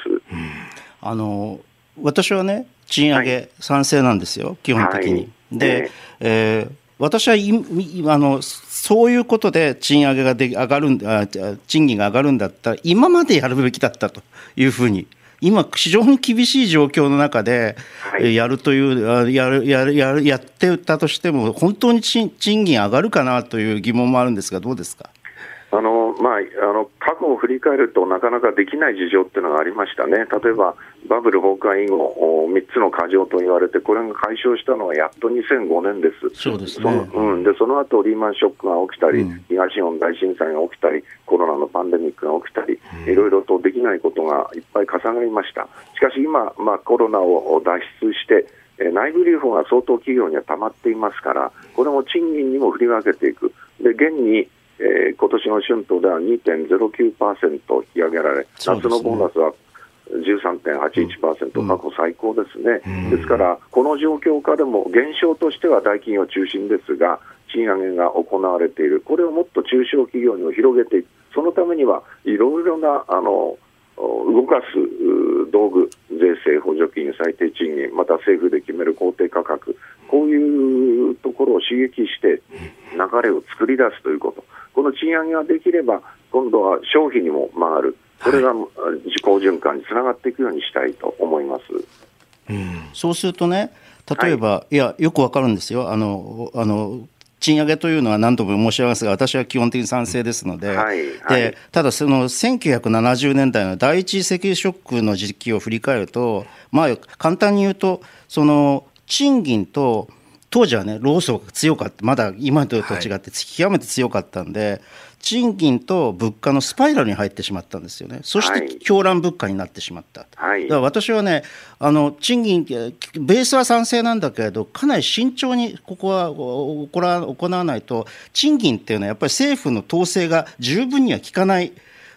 あの私はね、賃上げ賛成なんですよ、はい、基本的に。はい、で、えー私はあのそういうことで賃上げがで上がるんあ賃金が上がるんだったら今までやるべきだったというふうに今非常に厳しい状況の中でやるという、はい、やるやるやるやってたとしても本当に賃金上がるかなという疑問もあるんですがどうですか？あのまあ、あの過去を振り返るとなかなかできない事情っていうのがありましたね、例えばバブル崩壊以後、3つの過剰と言われて、これが解消したのはやっと2005年です、そうですね。その,、うん、でその後リーマンショックが起きたり、うん、東日本大震災が起きたり、コロナのパンデミックが起きたり、いろいろとできないことがいっぱい重なりました。しかし今、まあ、コロナを脱出して内部留保が相当企業には溜まっていますから、これも賃金にも振り分けていく、で現にえー、今年の春闘では2.09%引き上げられ、ね、夏のボーナスは13.81%、うん、過去最高ですね、うん、ですから、この状況下でも現象としては大企業中心ですが、賃上げが行われている、これをもっと中小企業にも広げていく、そのためにはいろいろなあの動かす道具、税制、補助金、最低賃金、また政府で決める公定価格、こういうところを刺激して流れを作り出すということ。この賃上げができれば、今度は消費にも回る、これが自己循環につながっていくようにしたいと思います。うん、そうするとね、例えば、はい、いや、よくわかるんですよ。あの、あの、賃上げというのは何度も申し上げますが、私は基本的に賛成ですので、はいはい、でただ、その1970年代の第一次石油ショックの時期を振り返ると、まあ、簡単に言うと、その賃金と当時はね、労組が強かった、まだ今と違って極めて強かったんで、はい、賃金と物価のスパイラルに入ってしまったんですよね。そして狂乱物価になってしまった。はい、だから私はね、あの、賃金、ベースは賛成なんだけれど、かなり慎重にここは行わないと、賃金っていうのはやっぱり政府の統制が十分には効かない。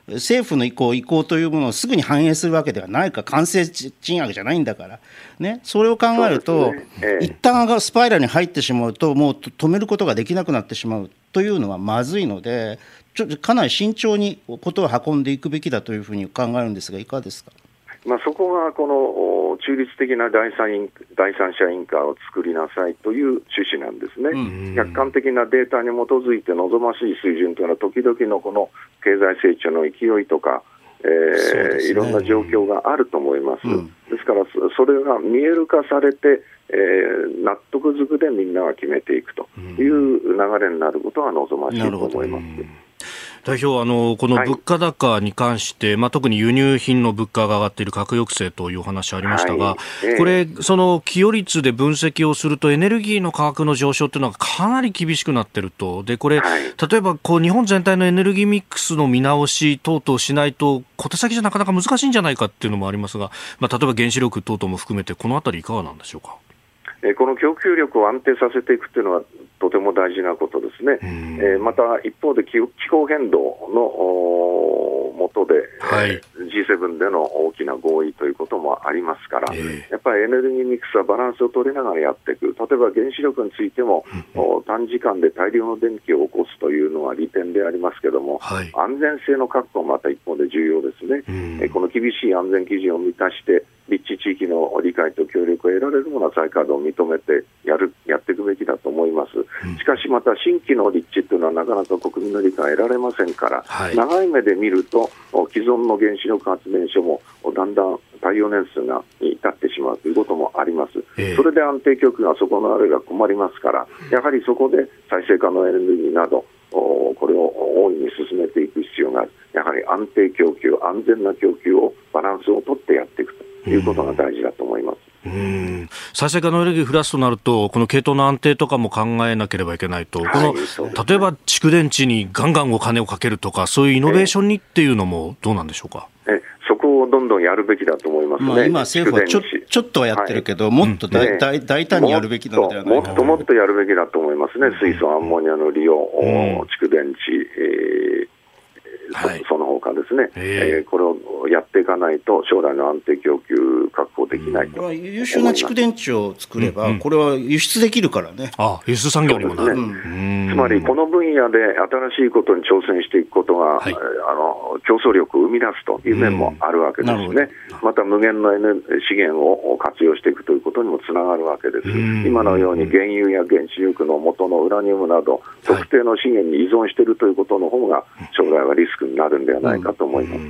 政府の意向、意向というものをすぐに反映するわけではないか、完成賃上げじゃないんだから、ね、それを考えると、ね。ええ、一旦がスパイラルに入ってしまうと、もう止めることができなくなってしまうというのはまずいので、ちょっとかなり慎重にことを運んでいくべきだというふうに考えるんですが、いかがですか？まあ、そこがこの中立的な第三第三者委員会を作りなさいという趣旨なんですね、客観的なデータに基づいて望ましい水準というのは、時々のこの経済成長の勢いとか、えー、ね、いろんな状況があると思います、うん、ですからそれが見える化されて、えー、納得づくでみんなが決めていくという流れになることが望ましいと思います。代表あの、この物価高に関して、はい、まあ、特に輸入品の物価が上がっている価格抑制というお話ありましたが、はい、これ、その寄与率で分析をすると、エネルギーの価格の上昇というのはかなり厳しくなっていると、でこれ、はい、例えばこう日本全体のエネルギーミックスの見直し等々しないと、小手先じゃなかなか難しいんじゃないかっていうのもありますが、まあ、例えば原子力等々も含めて、このあたり、いかがなんでしょうか？この供給力を安定させていくというのはとても大事なことですね、えー、また一方で気候変動のもとで、はい、G7 での大きな合意ということもありますから、えー、やっぱりエネルギーミックスはバランスを取りながらやっていく、例えば原子力についても、うん、短時間で大量の電気を起こすというのは利点でありますけれども、はい、安全性の確保もまた一方で重要ですね、うん、えこの厳しい安全基準を満たして、立地地域の理解と協力を得られるものは再稼働を認めてやるやっていくべきだと思います。しかしまた新規の立地というのはなかなか国民の理解を得られませんから、はい、長い目で見ると既存の原子力発電所もだんだん耐用年数がに至ってしまうということもあります、えー、それで安定供給が損なわれが困りますから、やはりそこで再生可能エネルギーなど、これを大いに進めていく必要がある、やはり安定供給、安全な供給をバランスをとってやっていくということが大事だと思います。うん。再生可能エネルギー増やすとなると、この系統の安定とかも考えなければいけないと、この、例えば蓄電池にガンガンお金をかけるとか、そういうイノベーションにっていうのもどうなんでしょうか？えそこをどんどんやるべきだと思います。ね、まあ、今、政府はちょちょっとはやってるけど、はい、もっと大,、大大胆にやるべきなのではないかもっともっとやるべきだと思いますね、水素、アンモニアの利用、うん、蓄電池、えーはい、その他ですね、えー、これをやっていかないと、将来の安定供給確保できないと、うん、優秀な蓄電池を作れば、これは輸出できるからね。あ輸出産業にもなる、ね、つまり、この分野で新しいことに挑戦していくことが、はい、あの競争力を生み出すという面もあるわけですね、また無限のエネ資源を活用していくということにもつながるわけです、今のように原油や原子力の元のウラニウムなど、特定の資源に依存しているということの方が、将来はリスクになるんではないかと思います。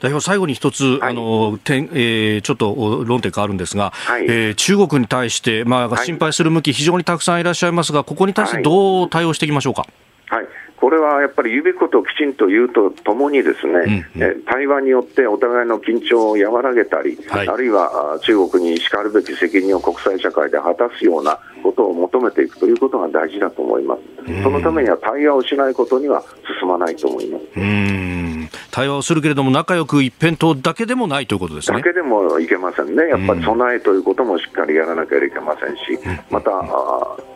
代表、最後に一つ、はい、あの点えー、ちょっと論点変わるんですが、はい、えー、中国に対して、まあ、心配する向き、非常にたくさんいらっしゃいますが、ここに対してどう対応していきましょうか？はいこれはやっぱり言うべきことをきちんと言うとともに、ですね、うんうん、対話によってお互いの緊張を和らげたり、はい、あるいは中国にしかるべき責任を国際社会で果たすようなことを求めていくということが大事だと思います。そのためには対話をしないことには進まないと思います。対話をするけれども、仲良く一辺倒だけでもないということですね。だけでもいけませんね。やっぱり備えということもしっかりやらなければいけませんし、また、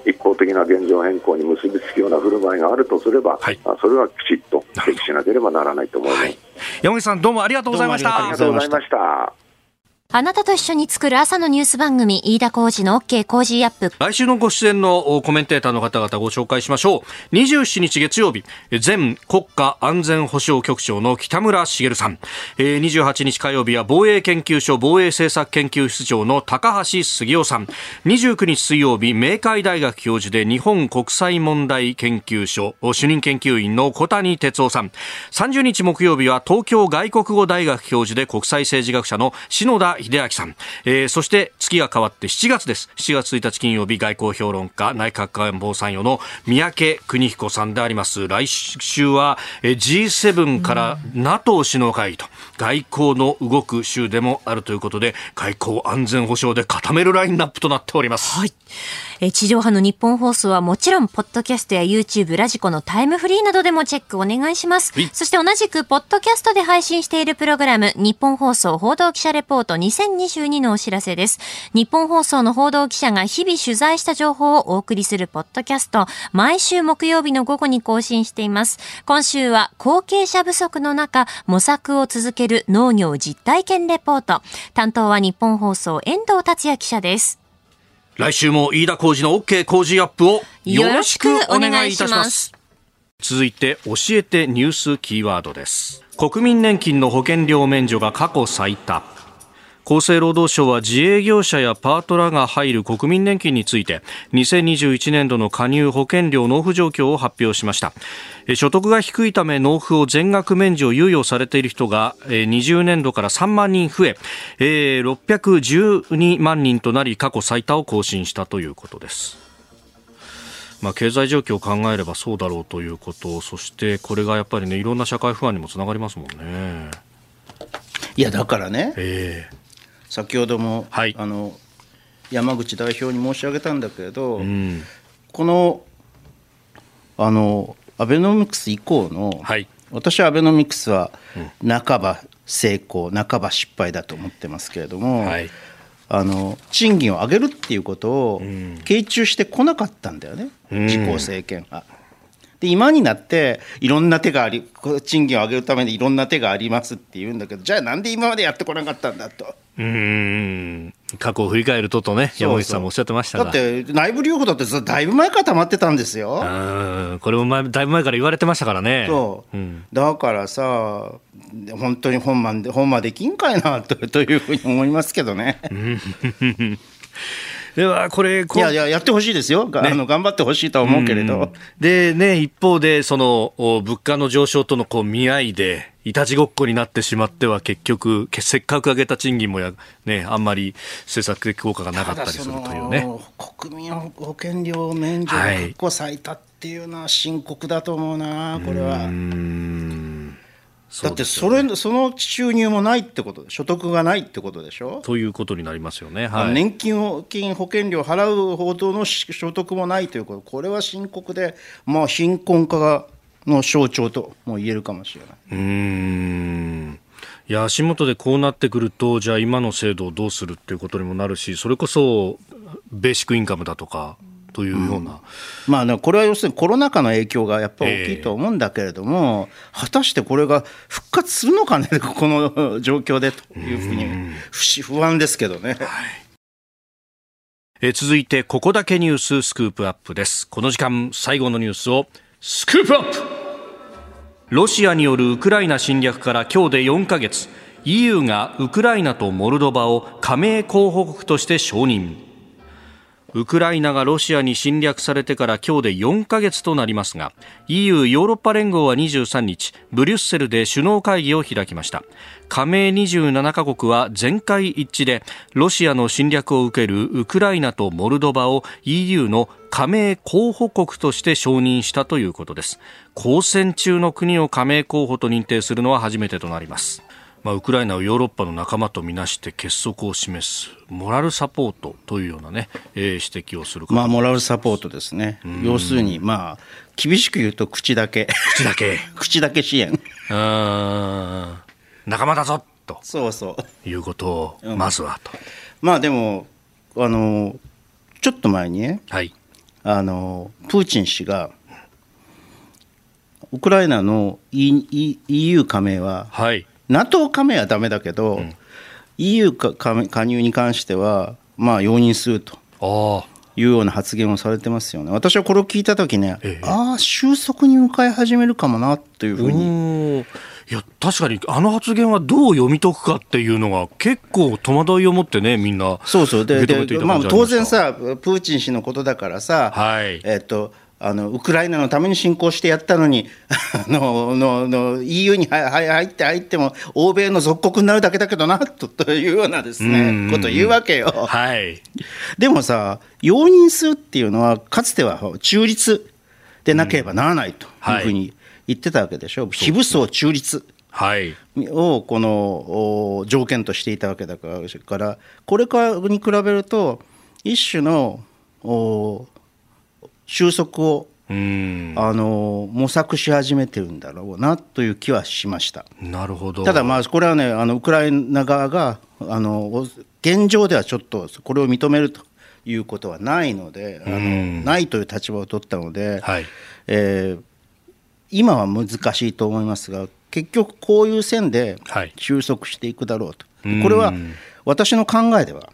一方的な現状変更に結びつくような振る舞いがあるとすれば、はい、それはきちっと指摘しなければならないと思います。はい、山口さんどうもありがとうございました。ありがとうございました。あなたと一緒に作る朝のニュース番組、飯田浩二の OK 工事アップ。来週のご出演のコメンテーターの方々ご紹介しましょう。27日月曜日、前国家安全保障局長の北村茂さん。28日火曜日は防衛研究所防衛政策研究室長の高橋杉雄さん。29日水曜日、明海大学教授で日本国際問題研究所主任研究員の小谷哲夫さん。30日木曜日は東京外国語大学教授で国際政治学者の篠田秀明さん、えー、そして月が変わって7月です。7月1日金曜日外交評論家内閣官房参与の三宅邦彦さんであります。来週は G7 から NATO 首脳会議と外交の動く週でもあるということで外交安全保障で固めるラインナップとなっております。はい。え地上波の日本放送はもちろん、ポッドキャストや YouTube、ラジコのタイムフリーなどでもチェックお願いします。そして同じく、ポッドキャストで配信しているプログラム、日本放送報道記者レポート2022のお知らせです。日本放送の報道記者が日々取材した情報をお送りするポッドキャスト、毎週木曜日の午後に更新しています。今週は、後継者不足の中、模索を続ける農業実体験レポート。担当は日本放送、遠藤達也記者です。来週も飯田浩二の OK 工事アップをよろしくお願いいたします。続いて教えてニュースキーワードです。国民年金の保険料免除が過去最多。厚生労働省は自営業者やパートらが入る国民年金について2021年度の加入保険料納付状況を発表しました。所得が低いため納付を全額免除猶予されている人が20年度から3万人増え612万人となり過去最多を更新したということです。まあ、経済状況を考えればそうだろうということそしてこれがやっぱりねいろんな社会不安にもつながりますもんね。いやだからね、えー、先ほども、はい、あの山口代表に申し上げたんだけれど、うん、このあのアベノミクス以降の、はい、私はアベノミクスは半ば成功、半ば失敗だと思ってますけれども、はい、あの賃金を上げるっていうことを傾注してこなかったんだよね、自公政権は。で今になっていろんな手があり賃金を上げるためにいろんな手がありますって言うんだけどじゃあなんで今までやってこなかったんだと。うん過去を振り返るととね、山口さんもおっしゃってましただって内部留保だってだいぶ前から溜まってたんですよ。これも前だいぶ前から言われてましたからね。そう、うん、だからさ、本当に本番で本まできんかいなとというふうに思いますけどね。ではこれいやいややってほしいですよ、ね、あの頑張ってほしいとは思うけれど、でね一方でその物価の上昇とのこう見合いでいたちごっこになってしまっては結局せっかく上げた賃金もや、ね、あんまり政策的効果がなかったりするというね。国民保険料免除が過去最多っていうのは深刻だと思うな、これは。だってそれ、ね、その収入もないってこと所得がないってことでしょ？ということになりますよね、はい、年金金保険料払うほどの所得もないということ。これは深刻で、まあ、貧困化がの象徴とも言えるかもしれない。うん。いや足元でこうなってくるとじゃあ今の制度をどうするっていうことにもなるしそれこそベーシックインカムだとかというような、うん、まあ、これは要するにコロナ禍の影響がやっぱり大きいと思うんだけれども、えー、果たしてこれが復活するのかね、この状況でというふうに不安ですけどね。はい。え続いてここだけニューススクープアップです。この時間最後のニュースをスクープアップ!ロシアによるウクライナ侵略から今日で4ヶ月。EU がウクライナとモルドバを加盟候補国として承認ウクライナがロシアに侵略されてから今日で4ヶ月となりますが EU= ヨーロッパ連合は23日ブリュッセルで首脳会議を開きました。加盟27カ国は全会一致でロシアの侵略を受けるウクライナとモルドバを EU の加盟候補国として承認したということです。交戦中の国を加盟候補と認定するのは初めてとなります。まあ、ウクライナをヨーロッパの仲間とみなして結束を示すモラルサポートというようなね、えー、指摘をするまあ、モラルサポートですね、要するに、まあ、厳しく言うと口だけ、口だけ、口だけ支援、仲間だぞと、そうそう。いうことを、まずはと。まあでもあの、ちょっと前にね、はい、あのプーチン氏が、ウクライナの EU 加盟は、はい、NATO 加盟はだめだけど、うん、EU 加入に関しては、まあ、容認すると。いうような発言をされてますよね。私はこれを聞いたときね、ええ、ああ、収束に向かい始めるかもなというふうに。いや確かにあの発言はどう読み解くかっていうのが結構戸惑いを持ってねみんなそうそう。でで、まあ、当然さプーチン氏のことだからさ、はい、えっとあのウクライナのために侵攻してやったのに ののの EU に入って入っても欧米の属国になるだけだけどなと というようなですねことを言うわけよ、はい、でもさ容認するっていうのはかつては中立でなければならないというふうに言ってたわけでしょ、うん、非武装中立。はい、をこの条件としていたわけだからこれからに比べると一種の収束をあの模索し始めてるんだろうなという気はしました。なるほど。ただ、まあ、これはねあのウクライナ側があの現状ではちょっとこれを認めるということはないのであのないという立場を取ったので、はい、えー、今は難しいと思いますが結局こういう線で収束していくだろうと、はい、これは私の考えでは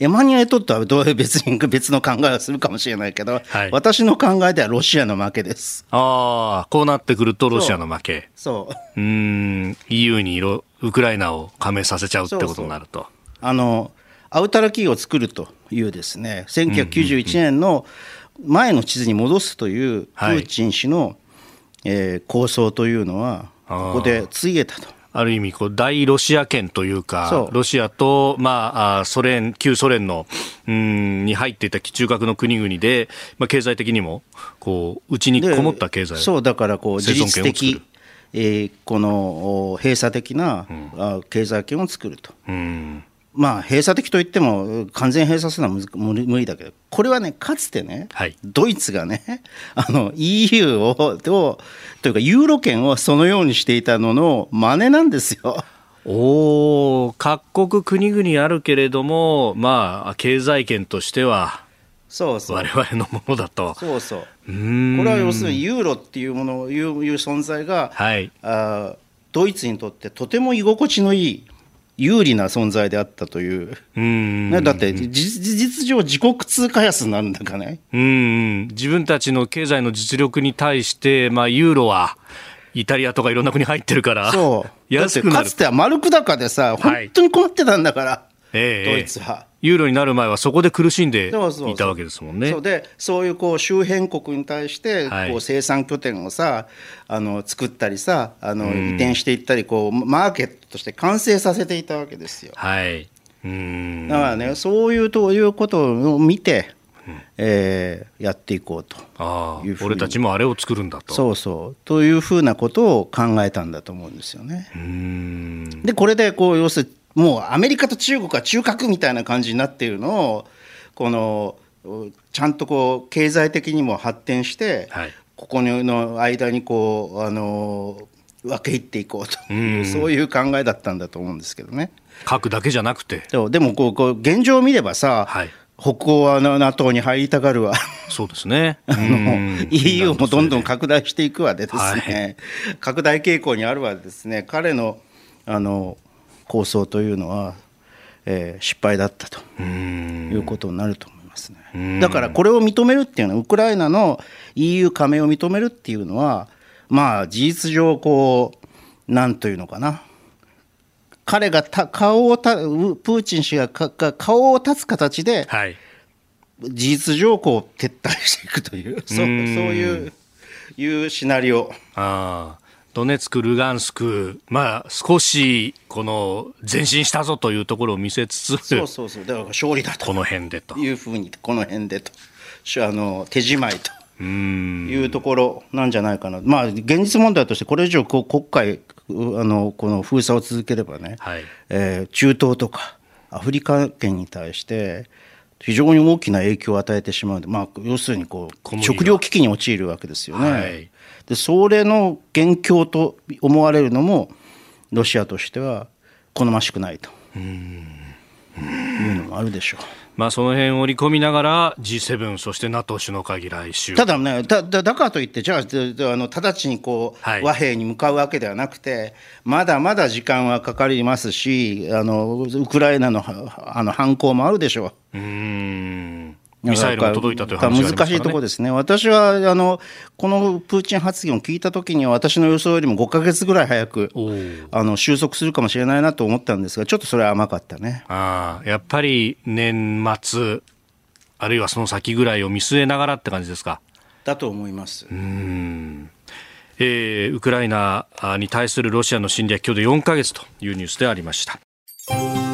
エマニュエルにとってはどう別に別の考えをするかもしれないけど、はい、私の考えではロシアの負けです。ああ、こうなってくるとロシアの負け。そう。うん、EU にウクライナを加盟させちゃうってことになると。あの、アウタラキーを作るというですね、1991年の前の地図に戻すというプーチン氏の、はい、えー、構想というのは、ここでついえたと。ある意味こう、大ロシア圏というか、ロシアと、まあ、ソ連、旧ソ連の、うん、に入っていた中核の国々で、まあ、経済的にも、こう、内にこもった経済そう、だからこう、自律的、えー、この閉鎖的な、うん、経済圏を作ると。うんまあ、閉鎖的といっても、完全閉鎖するのは無理だけど、これはね、かつてね、はい、ドイツがね、あの EU をというか、ユーロ圏をそのようにしていたのの真似なんですよ。お各国国々あるけれども、まあ、経済圏としては、そうそう我々のものだと。そうそう。これは要するにユーロっていうもの、いう存在が、はい、あドイツにとってとても居心地のいい有利な存在であったという。うんだって事実上自国通貨安になるんだかね。うん自分たちの経済の実力に対して、まあ、ユーロはイタリアとかいろんな国入ってるから。そう。だってかつては丸く高でさ、本当に困ってたんだから、はい、ドイツは。ユーロになる前はそこで苦しんでいたわけですもんね。そう。でそういうこう周辺国に対してこう生産拠点をさあの作ったりさあの移転していったりこうマーケットとして完成させていたわけですよ。はい。うん。だからねそういうということを見て、えー、やっていこうとあ俺たちもあれを作るんだと。そうそう。というふうなことを考えたんだと思うんですよね。でこれでこう要するにもうアメリカと中国は中核みたいな感じになっているのをこのちゃんとこう経済的にも発展して、はい、ここの間にこうあの分け入っていこうと。そういう考えだったんだと思うんですけどね。核だけじゃなくて。でもこうこう現状を見ればさ、はい、北欧は NATO に入りたがるわ。そうですね。あの EU もどんどん拡大していくわでですね、はい、拡大傾向にあるわですね。彼のあの構想というのは、えー、失敗だったということになると思いますね。だからこれを認めるっていうのはウクライナの EU 加盟を認めるっていうのはまあ事実上こうなんというのかな。彼がた顔をたプーチン氏が顔を立つ形で、はい、事実上こう撤退していくというそうそういういうシナリオ。あドネツク、ルガンスク、まあ、少しこの前進したぞというところを見せつつ、そうそうそう、だから勝利だと、この辺でと。いうふうに、この辺でと、あの手仕まいと。いうところなんじゃないかな、まあ、現実問題として、これ以上こう国会あの、この封鎖を続ければね、はい、えー、中東とかアフリカ圏に対して、非常に大きな影響を与えてしまうまあ、要するにこう食糧危機に陥るわけですよね。はい、でそれの元凶と思われるのもロシアとしては好ましくないというのもあるでしょう。まあ、その辺を織り込みながら G7 そして NATO 首脳会議来週ただねだだからといってじゃああの直ちにこう、はい、和平に向かうわけではなくてまだまだ時間はかかりますしあのウクライナのあの反攻もあるでしょう。うんミサイルが届いたという話、ね、難しいところですね、私はあのこのプーチン発言を聞いたときには、私の予想よりも5か月ぐらい早くあの収束するかもしれないなと思ったんですが、ちょっとそれは甘かったねあやっぱり年末、あるいはその先ぐらいを見据えながらって感じですか？だと思います。うんえー、ウクライナに対するロシアの侵略、今日で4か月というニュースでありました。